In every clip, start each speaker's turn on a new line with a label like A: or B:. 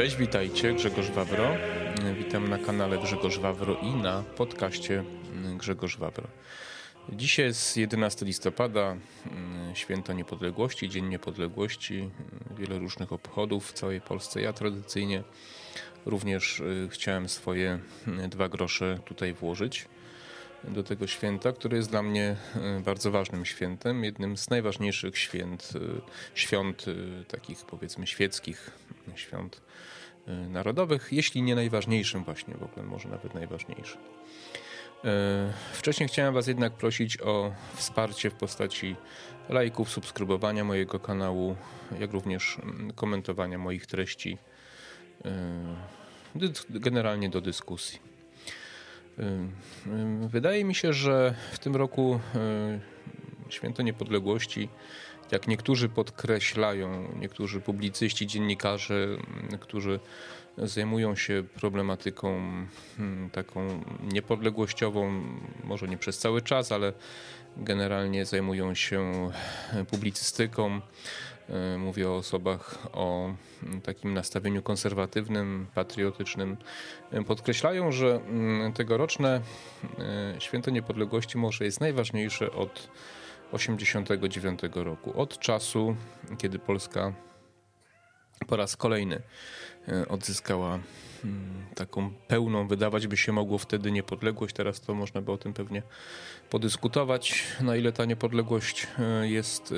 A: Cześć, witajcie, Grzegorz Wawro. Witam na kanale Grzegorz Wawro i na podcaście Grzegorz Wawro. Dzisiaj jest 11 listopada, święto niepodległości, Dzień Niepodległości, wiele różnych obchodów w całej Polsce. Ja tradycyjnie również y, chciałem swoje dwa grosze tutaj włożyć do tego święta, które jest dla mnie y, bardzo ważnym świętem, jednym z najważniejszych święt, y, świąt takich powiedzmy świeckich, świąt narodowych, jeśli nie najważniejszym właśnie, w ogóle może nawet najważniejszym. Wcześniej chciałem Was jednak prosić o wsparcie w postaci lajków, subskrybowania mojego kanału, jak również mm, komentowania moich treści, generalnie do dyskusji. Wydaje mi się, że w tym roku Święto Niepodległości, jak niektórzy podkreślają, niektórzy publicyści, dziennikarze, którzy zajmują się problematyką hmm, taką niepodległościową, może nie przez cały czas, ale generalnie zajmują się publicystyką. E, mówię o osobach o takim nastawieniu konserwatywnym, patriotycznym. E, podkreślają, że mm, tegoroczne e, Święto Niepodległości może jest najważniejsze od 1989 roku, od czasu, kiedy Polska po raz kolejny E, odzyskała mm, taką pełną, wydawać by się mogło wtedy niepodległość. Teraz to można by o tym pewnie podyskutować, na ile ta niepodległość e, jest e,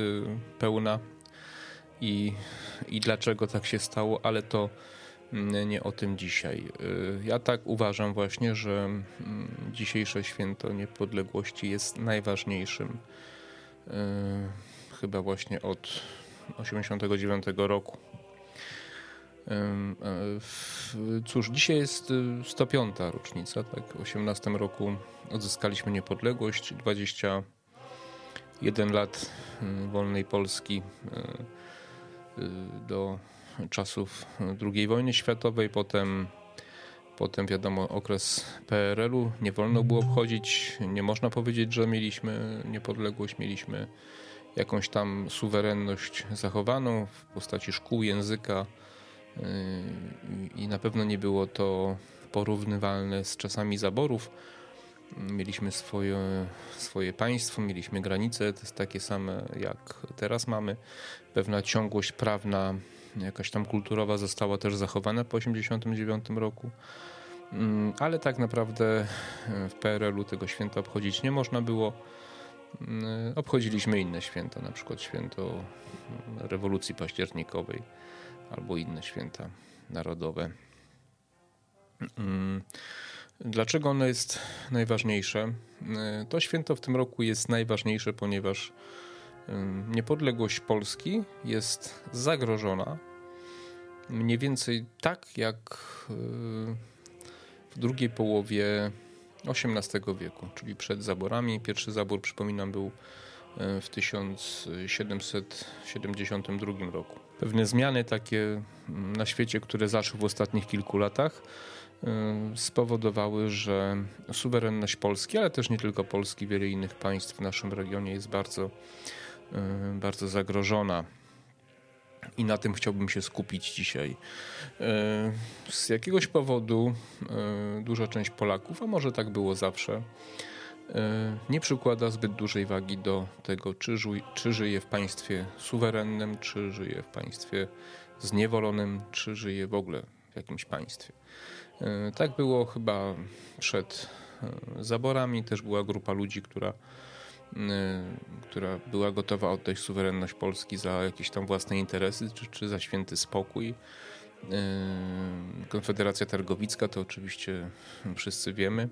A: pełna i, i dlaczego tak się stało, ale to mm, nie o tym dzisiaj. Ja tak uważam właśnie, że mm, dzisiejsze święto niepodległości jest najważniejszym chyba właśnie od 1989 roku. E, cóż, dzisiaj jest 105. Y, rocznica, tak? W 18 roku odzyskaliśmy niepodległość, 21 lat y, wolnej Polski do czasów II wojny światowej, potem Potem wiadomo, okres PRL-u nie wolno było obchodzić. Nie można powiedzieć, że mieliśmy niepodległość, mieliśmy jakąś tam suwerenność zachowaną w postaci szkół, języka, i na pewno nie było to porównywalne z czasami zaborów. Mieliśmy swoje, swoje państwo, mieliśmy granice, to jest takie same jak teraz mamy. Pewna ciągłość prawna, jakaś tam kulturowa została też zachowana po 1989 roku. Mm, ale tak naprawdę w PRL-u tego święta obchodzić nie można było. Mm, obchodziliśmy inne święta, na przykład święto rewolucji październikowej albo inne święta narodowe. Mm, dlaczego ono jest najważniejsze? Y, to święto w tym roku jest najważniejsze, ponieważ niepodległość Polski jest zagrożona mniej więcej tak jak y, w drugiej połowie XVIII wieku, czyli przed zaborami. Pierwszy zabór, przypominam, był w 1772 roku pewne zmiany takie na świecie, które zaszły w ostatnich kilku latach, y, spowodowały, że suwerenność Polski, ale też nie tylko Polski, wiele innych państw w naszym regionie jest bardzo, y, bardzo zagrożona. I na tym chciałbym się skupić dzisiaj. Y, z jakiegoś powodu duża część Polaków, a może tak było zawsze, E, nie przykłada zbyt dużej wagi do tego, czy, czy żyje w państwie suwerennym, czy żyje w państwie zniewolonym, czy żyje w ogóle w jakimś państwie. E, tak było chyba przed e, zaborami. Też była grupa ludzi, która, która była gotowa oddać suwerenność Polski za jakieś tam własne interesy, czy, czy za święty spokój. Konfederacja Targowicka to oczywiście wszyscy wiemy.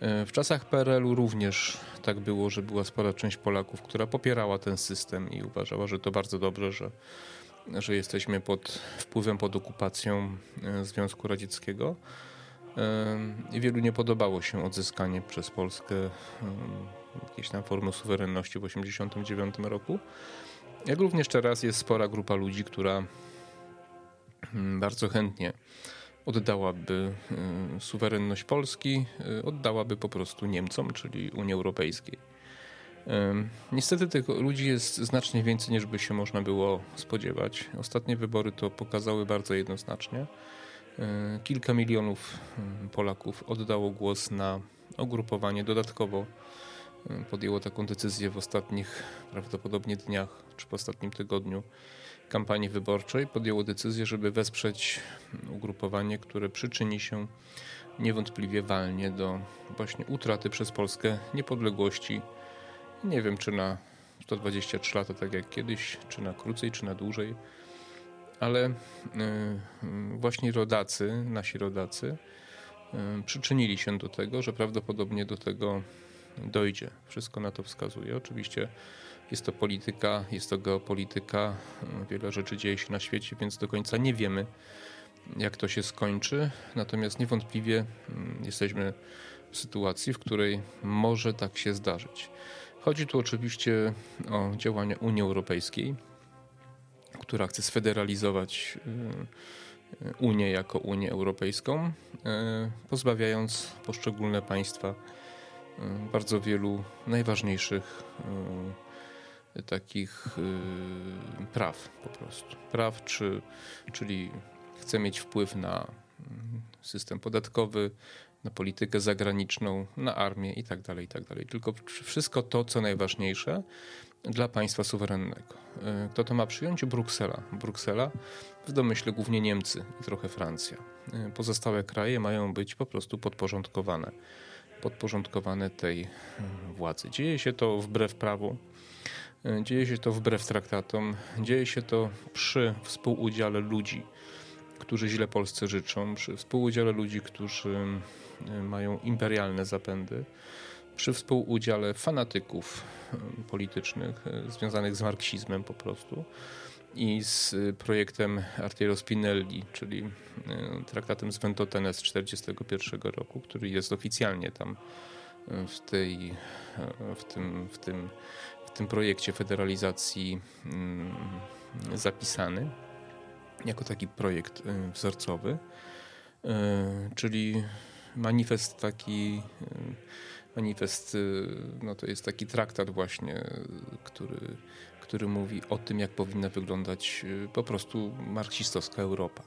A: E, w czasach PRL-u również tak było, że była spora część Polaków, która popierała ten system i uważała, że to bardzo dobrze, że, że jesteśmy pod wpływem, pod okupacją Związku Radzieckiego. I wielu nie podobało się odzyskanie przez Polskę jakiejś tam formy suwerenności w 1989 roku. Jak również teraz jest spora grupa ludzi, która mm, bardzo chętnie oddałaby y, suwerenność Polski, y, oddałaby po prostu Niemcom, czyli Unii Europejskiej. Niestety tych ludzi jest znacznie więcej niż by się można było spodziewać. Ostatnie wybory to pokazały bardzo jednoznacznie. Kilka milionów Polaków oddało głos na ugrupowanie dodatkowo podjęło taką decyzję w ostatnich prawdopodobnie dniach czy w ostatnim tygodniu kampanii wyborczej. Podjęło decyzję, żeby wesprzeć ugrupowanie, które przyczyni się niewątpliwie walnie do właśnie utraty przez Polskę niepodległości. Nie wiem, czy na 123 lata, tak jak kiedyś, czy na krócej, czy na dłużej, ale y, właśnie rodacy, nasi rodacy, y, przyczynili się do tego, że prawdopodobnie do tego dojdzie. Wszystko na to wskazuje. Oczywiście jest to polityka, jest to geopolityka, wiele rzeczy dzieje się na świecie, więc do końca nie wiemy, jak to się skończy. Natomiast niewątpliwie mm, jesteśmy w sytuacji, w której może tak się zdarzyć. Chodzi tu oczywiście o działania Unii Europejskiej, która chce sfederalizować y, y, Unię jako Unię Europejską, y, pozbawiając poszczególne państwa bardzo wielu najważniejszych takich praw po prostu. Praw, czy, czyli chce mieć wpływ na mm, system podatkowy, na politykę zagraniczną, na armię itd., tak itd. Tak Tylko wszystko to, co najważniejsze dla państwa suwerennego. E, kto to ma przyjąć? Bruksela. Bruksela, w domyśle głównie Niemcy i trochę Francja. Pozostałe kraje mają być po prostu podporządkowane. Podporządkowane tej mm, władzy. Dzieje się to wbrew prawu, e, dzieje się to wbrew traktatom, dzieje się to przy współudziale ludzi, którzy źle Polsce życzą, przy współudziale ludzi, którzy y, mają imperialne zapędy, przy współudziale fanatyków politycznych związanych z marksizmem po prostu i z projektem Artiero Spinelli, czyli traktatem z Ventotene z 1941 roku, który jest oficjalnie tam w, tej, w, tym, w, tym, w tym projekcie federalizacji mm, zapisany jako taki projekt y, wzorcowy, y, czyli manifest taki, y, manifest, no to jest taki traktat właśnie, który, który mówi o tym, jak powinna wyglądać po prostu marksistowska Europa.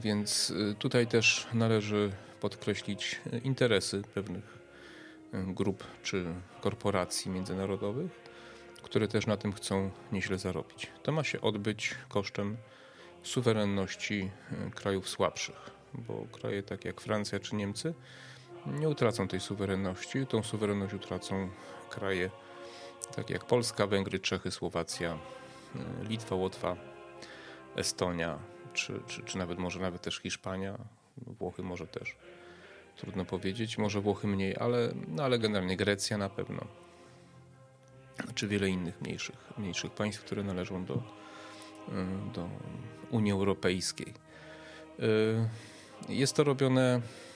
A: Więc tutaj też należy podkreślić interesy pewnych grup czy korporacji międzynarodowych, które też na tym chcą nieźle zarobić. To ma się odbyć kosztem suwerenności krajów słabszych, bo kraje takie jak Francja czy Niemcy nie utracą tej suwerenności. Tą suwerenność utracą kraje takie jak Polska, Węgry, Czechy, Słowacja, e, Litwa, Łotwa, Estonia, czy, czy, czy nawet może nawet też Hiszpania, Włochy może też. Trudno powiedzieć, może Włochy mniej, ale, no ale generalnie Grecja na pewno. Czy wiele innych mniejszych, mniejszych państw, które należą do, e, do Unii Europejskiej. Y, jest to robione y,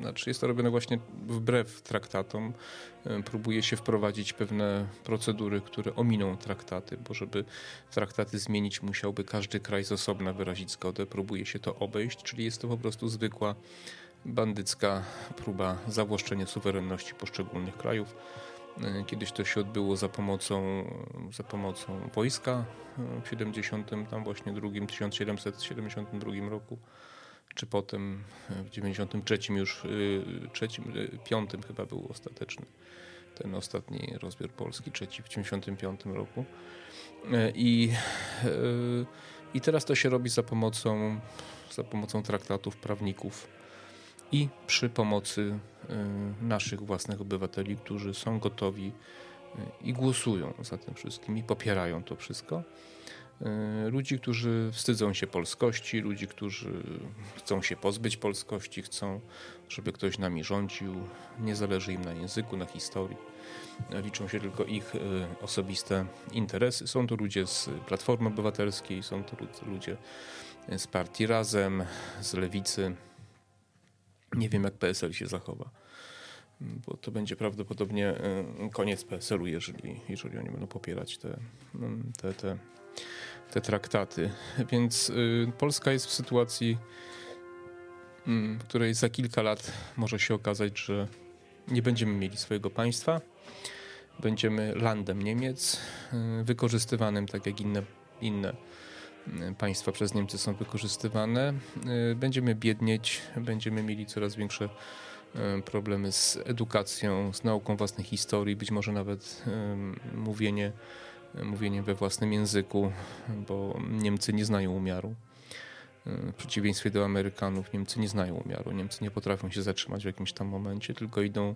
A: znaczy jest to robione właśnie wbrew traktatom. Y, próbuje się wprowadzić pewne procedury, które ominą traktaty, bo żeby traktaty zmienić, musiałby każdy kraj z osobna wyrazić zgodę. Próbuje się to obejść, czyli jest to po prostu zwykła bandycka próba zawłaszczenia suwerenności poszczególnych krajów. E, kiedyś to się odbyło za pomocą, za pomocą wojska w 70, tam właśnie drugim, 1772 roku, czy potem w 93 już, trzecim, piątym chyba był ostateczny ten ostatni rozbiór Polski, trzeci w 95 roku. E, I, I teraz to się robi za pomocą, za pomocą traktatów prawników i przy pomocy naszych własnych obywateli, którzy są gotowi i głosują za tym wszystkim i popierają to wszystko. Y, ludzi, którzy wstydzą się polskości, ludzi, którzy chcą się pozbyć polskości, chcą, żeby ktoś nami rządził, nie zależy im na języku, na historii. Liczą się tylko ich osobiste interesy. Są to ludzie z Platformy Obywatelskiej, są to ludzie z partii Razem, z Lewicy, nie wiem, jak PSL się zachowa, bo to będzie prawdopodobnie e, koniec PSL-u, jeżeli, jeżeli oni będą popierać te, te, te, te traktaty. Więc y, Polska jest w sytuacji, mm, w której za kilka lat może się okazać, że nie będziemy mieli swojego państwa, będziemy landem Niemiec, wykorzystywanym tak jak inne, inne państwa przez Niemcy są wykorzystywane. Będziemy biednieć, będziemy mieli coraz większe problemy z edukacją, z nauką własnej historii, być może nawet mówienie, mówienie we własnym języku, bo Niemcy nie znają umiaru. W przeciwieństwie do Amerykanów, Niemcy nie znają umiaru. Niemcy nie potrafią się zatrzymać w jakimś tam momencie, tylko idą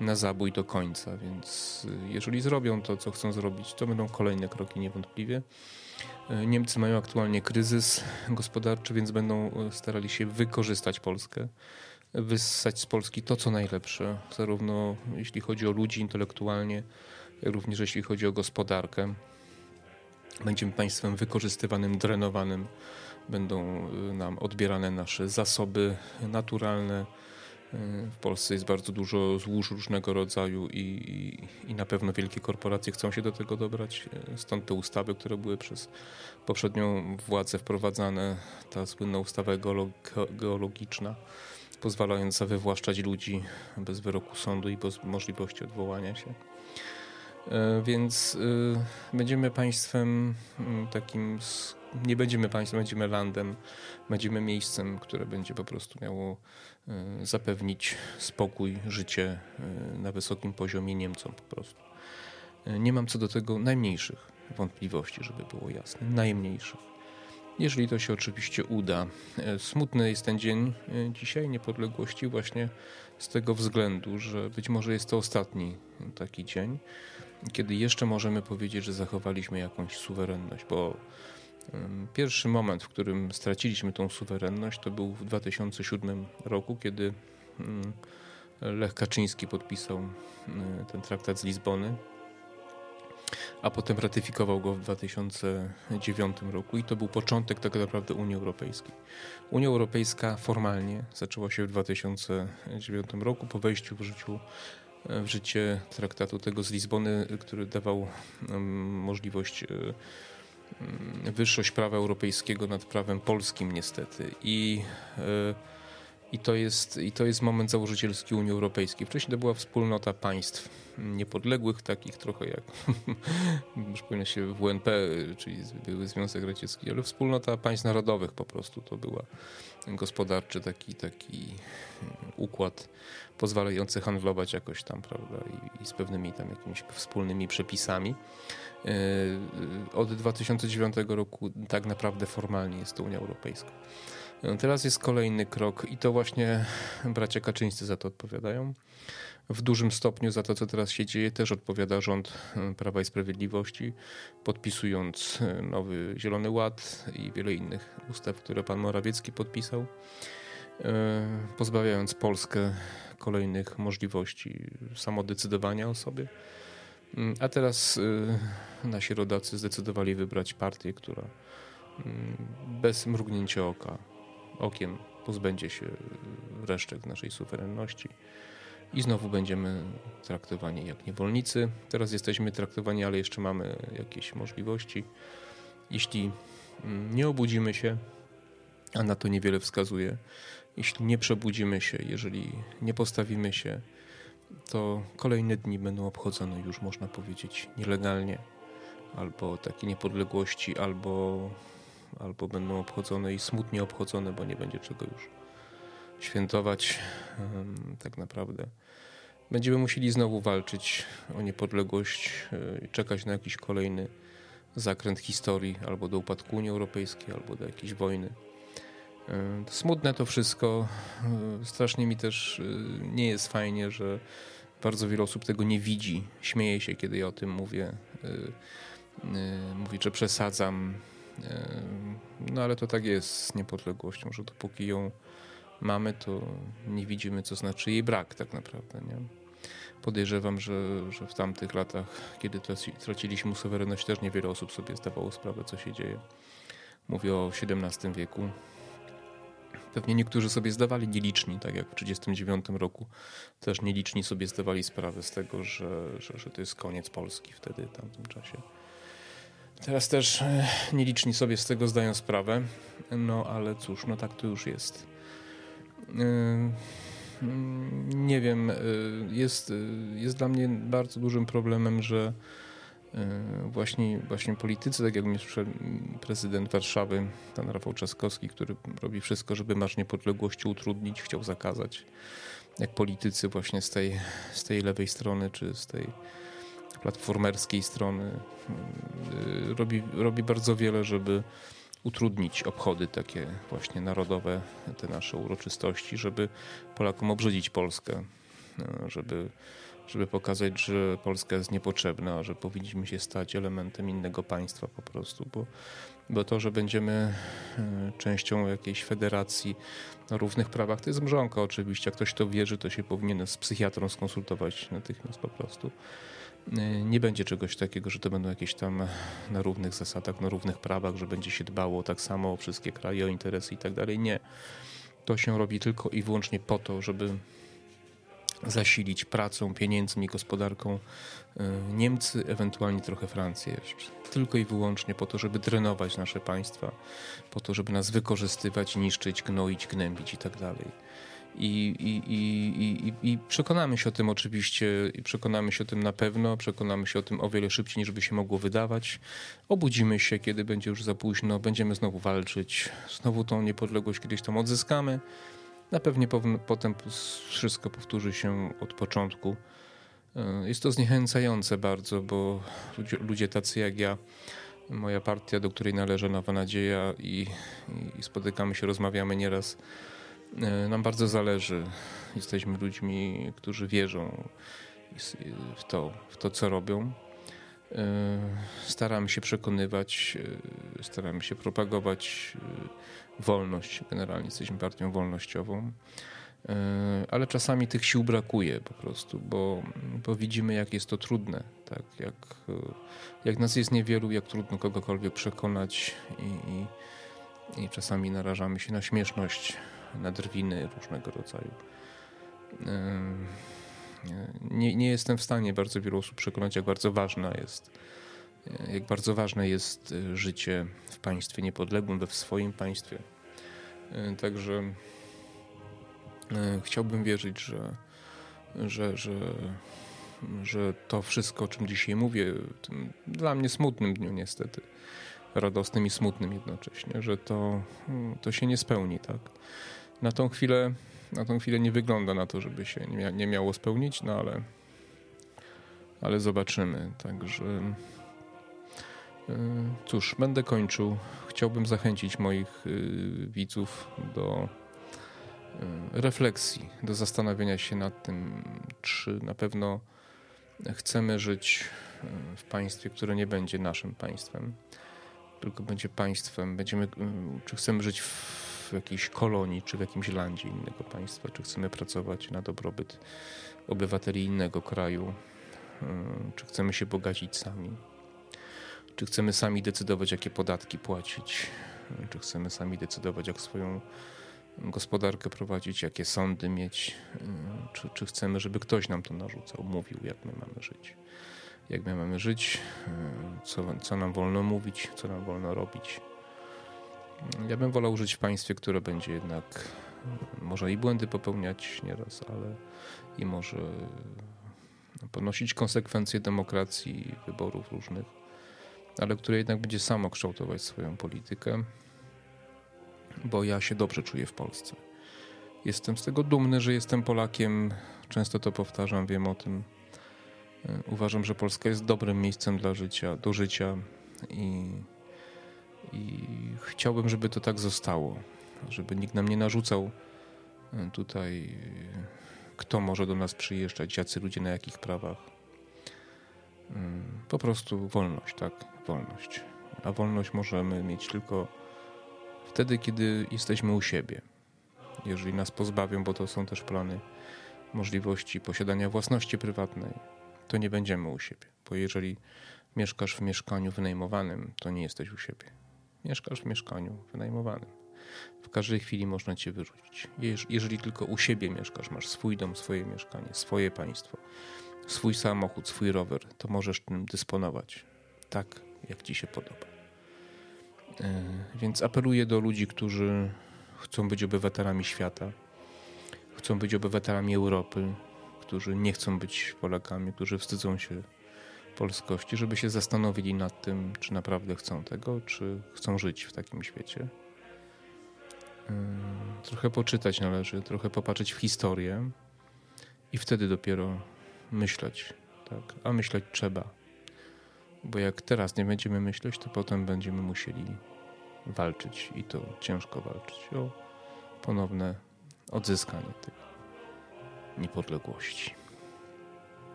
A: na zabój do końca. Więc y, jeżeli zrobią to, co chcą zrobić, to będą kolejne kroki niewątpliwie. Y, Niemcy mają aktualnie kryzys gospodarczy, więc będą y, starali się wykorzystać Polskę, wyssać z Polski to, co najlepsze, zarówno jeśli chodzi o ludzi intelektualnie, również jeśli chodzi o gospodarkę. Będziemy państwem wykorzystywanym, drenowanym będą y, nam odbierane nasze zasoby naturalne. Y, w Polsce jest bardzo dużo złóż różnego rodzaju i, i, i, na pewno wielkie korporacje chcą się do tego dobrać. Y, stąd te ustawy, które były przez poprzednią władzę wprowadzane, ta słynna ustawa geologiczna, pozwalająca wywłaszczać ludzi bez wyroku sądu i bez możliwości odwołania się. Więc będziemy państwem mm, takim nie będziemy państwem, będziemy landem, będziemy miejscem, które będzie po prostu miało e, zapewnić spokój, życie e, na wysokim poziomie Niemcom po prostu. E, nie mam co do tego najmniejszych wątpliwości, żeby było jasne. Najmniejszych. Jeżeli to się oczywiście uda. Smutny jest ten dzień dzisiaj, niepodległości, właśnie z tego względu, że być może jest to ostatni taki dzień, kiedy jeszcze możemy powiedzieć, że zachowaliśmy jakąś suwerenność, bo Pierwszy moment, w którym straciliśmy tą suwerenność, to był w 2007 roku, kiedy Lech Kaczyński podpisał ten traktat z Lizbony, a potem ratyfikował go w 2009 roku i to był początek tak naprawdę Unii Europejskiej. Unia Europejska formalnie zaczęła się w 2009 roku po wejściu w, życiu, w życie traktatu tego z Lizbony, który dawał możliwość e, wyższość prawa europejskiego nad prawem polskim niestety. I, e, i, to, jest, i to jest moment założycielski Unii Europejskiej. Wcześniej to była wspólnota państw niepodległych, takich trochę jak przypomina się WNP, czyli były Związek Radziecki, ale wspólnota państw narodowych po prostu to była gospodarczy taki, taki układ pozwalający handlować jakoś tam, prawda, i, i z pewnymi tam jakimiś wspólnymi przepisami. E, od 2009 roku tak naprawdę formalnie jest to Unia Europejska. E, teraz jest kolejny krok i to właśnie bracia Kaczyńscy za to odpowiadają. W dużym stopniu za to, co teraz się dzieje, też odpowiada rząd e, Prawa i Sprawiedliwości, podpisując nowy Zielony Ład i wiele innych ustaw, które pan Morawiecki podpisał, pozbawiając Polskę kolejnych możliwości samodecydowania o sobie. Mm, a teraz nasi rodacy zdecydowali wybrać partię, która mm, bez mrugnięcia oka, okiem pozbędzie się resztek naszej suwerenności i znowu będziemy traktowani jak niewolnicy. Teraz jesteśmy traktowani, ale jeszcze mamy jakieś możliwości. Jeśli mm, nie obudzimy się, a na to niewiele wskazuje, jeśli nie przebudzimy się, jeżeli nie postawimy się to kolejne dni będą obchodzone już można powiedzieć nielegalnie, albo takie niepodległości, albo, albo będą obchodzone i smutnie obchodzone, bo nie będzie czego już świętować tak naprawdę. Będziemy musieli znowu walczyć o niepodległość, e, czekać na jakiś kolejny zakręt historii, albo do upadku Unii Europejskiej, albo do jakiejś wojny. E, smutne to wszystko. E, strasznie mi też nie jest fajnie, że bardzo wiele osób tego nie widzi. Śmieje się, kiedy ja o tym mówię. Mówi, że przesadzam. No ale to tak jest z niepodległością, że dopóki ją mamy, to nie widzimy, co znaczy jej brak tak naprawdę. Nie? Podejrzewam, że, że w tamtych latach, kiedy traciliśmy suwerenność, też niewiele osób sobie zdawało sprawę, co się dzieje. Mówię o XVII wieku. Pewnie niektórzy sobie zdawali nieliczni, tak jak w 1939 roku też nieliczni sobie zdawali sprawę z tego, że, że, że to jest koniec Polski wtedy, w tamtym czasie. Teraz też e, nieliczni sobie z tego zdają sprawę, no ale cóż, no tak to już jest. E, mm, nie wiem, jest, jest dla mnie bardzo dużym problemem, że właśnie, właśnie politycy, tak jak prezydent Warszawy, pan Rafał Trzaskowski, który robi wszystko, żeby Marsz Niepodległości utrudnić, chciał zakazać, jak politycy właśnie z tej, z tej lewej strony, czy z tej platformerskiej strony robi, robi bardzo wiele, żeby utrudnić obchody takie właśnie narodowe, te nasze uroczystości, żeby Polakom obrzydzić Polskę, żeby, żeby pokazać, że Polska jest niepotrzebna, że powinniśmy się stać elementem innego państwa po prostu, bo, bo to, że będziemy e, częścią jakiejś federacji na równych prawach, to jest mrzonka oczywiście. Jak ktoś to wierzy, to się powinien z psychiatrą skonsultować natychmiast po prostu. Y, nie będzie czegoś takiego, że to będą jakieś tam na równych zasadach, na równych prawach, że będzie się dbało tak samo o wszystkie kraje, o interesy i tak dalej. Nie. To się robi tylko i wyłącznie po to, żeby zasilić pracą, pieniędzmi, gospodarką y, Niemcy, ewentualnie trochę Francję jeszcze. Tylko i wyłącznie po to, żeby drenować nasze państwa, po to, żeby nas wykorzystywać, niszczyć, gnoić, gnębić i tak dalej. I, i, i, i, I przekonamy się o tym oczywiście, i przekonamy się o tym na pewno, przekonamy się o tym o wiele szybciej niż by się mogło wydawać. Obudzimy się, kiedy będzie już za późno, będziemy znowu walczyć, znowu tą niepodległość kiedyś tam odzyskamy. Na pewnie potem wszystko powtórzy się od początku. E, jest to zniechęcające bardzo, bo ludzie, ludzie tacy jak ja, moja partia, do której należy Nowa Nadzieja i, i spotykamy się, rozmawiamy nieraz nam bardzo zależy. Jesteśmy ludźmi, którzy wierzą w to, w to co robią. E, staramy się przekonywać, e, staramy się propagować wolność. Generalnie jesteśmy partią wolnościową. Ale czasami tych sił brakuje po prostu, bo, bo widzimy, jak jest to trudne. Tak? Jak, jak nas jest niewielu, jak trudno kogokolwiek przekonać, i, i, i czasami narażamy się na śmieszność na drwiny różnego rodzaju. Nie, nie jestem w stanie bardzo wielu osób przekonać, jak bardzo ważna jest, jak bardzo ważne jest e, życie w państwie niepodległym, we w swoim państwie. E, także e, chciałbym wierzyć, że, że, że, że to wszystko, o czym dzisiaj mówię, tym dla mnie smutnym dniu niestety, radosnym i smutnym jednocześnie, że to, to się nie spełni, tak? Na tą chwilę, na tą chwilę nie wygląda na to, żeby się nie, nie miało spełnić, no ale, ale zobaczymy. Także y, cóż, będę kończył. Chciałbym zachęcić moich y, widzów do y, refleksji, do zastanowienia się nad tym, czy na pewno chcemy żyć w państwie, które nie będzie naszym państwem, tylko będzie państwem, będziemy, czy chcemy żyć w jakiejś kolonii czy w jakimś landzie innego państwa, czy chcemy pracować na dobrobyt obywateli innego kraju, hmm, czy chcemy się bogacić sami, czy chcemy sami decydować, jakie podatki płacić, hmm, czy chcemy sami decydować, jak swoją gospodarkę prowadzić, jakie sądy mieć, hmm, czy, czy chcemy, żeby ktoś nam to narzucał, mówił, jak my mamy żyć. Jak my mamy żyć, co, co nam wolno mówić, co nam wolno robić. Ja bym wolał żyć w państwie, które będzie jednak może i błędy popełniać nieraz, ale i może ponosić konsekwencje demokracji, wyborów różnych, ale które jednak będzie samo kształtować swoją politykę, bo ja się dobrze czuję w Polsce. Jestem z tego dumny, że jestem Polakiem. Często to powtarzam, wiem o tym. Uważam, że Polska jest dobrym miejscem dla życia, do życia i i chciałbym, żeby to tak zostało, żeby nikt nam nie narzucał e, tutaj, e, kto może do nas przyjeżdżać, jacy ludzie na jakich prawach. E, po prostu wolność, tak, wolność. A wolność możemy mieć tylko wtedy, kiedy jesteśmy u siebie. Jeżeli nas pozbawią, bo to są też plany możliwości posiadania własności prywatnej, to nie będziemy u siebie. Bo jeżeli mieszkasz w mieszkaniu wynajmowanym, to nie jesteś u siebie. Mieszkasz w mieszkaniu wynajmowanym. W każdej chwili można cię wyrzucić. Jeżeli tylko u siebie mieszkasz, masz swój dom, swoje mieszkanie, swoje państwo, swój samochód, swój rower, to możesz tym dysponować tak, jak ci się podoba. E, więc apeluję do ludzi, którzy chcą być obywatelami świata, chcą być obywatelami Europy, którzy nie chcą być Polakami, którzy wstydzą się polskości, żeby się zastanowili nad tym, czy naprawdę chcą tego, czy chcą żyć w takim świecie. Trochę poczytać należy, trochę popatrzeć w historię i wtedy dopiero myśleć. Tak? A myśleć trzeba. Bo jak teraz nie będziemy myśleć, to potem będziemy musieli walczyć i to ciężko walczyć o ponowne odzyskanie tej niepodległości.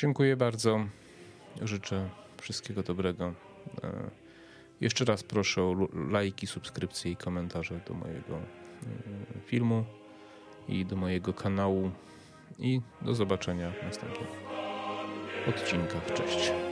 A: Dziękuję bardzo. Życzę wszystkiego dobrego. E, jeszcze raz proszę o lajki, subskrypcje i komentarze do mojego e, filmu i do mojego kanału. I do zobaczenia w następnych odcinkach. Cześć.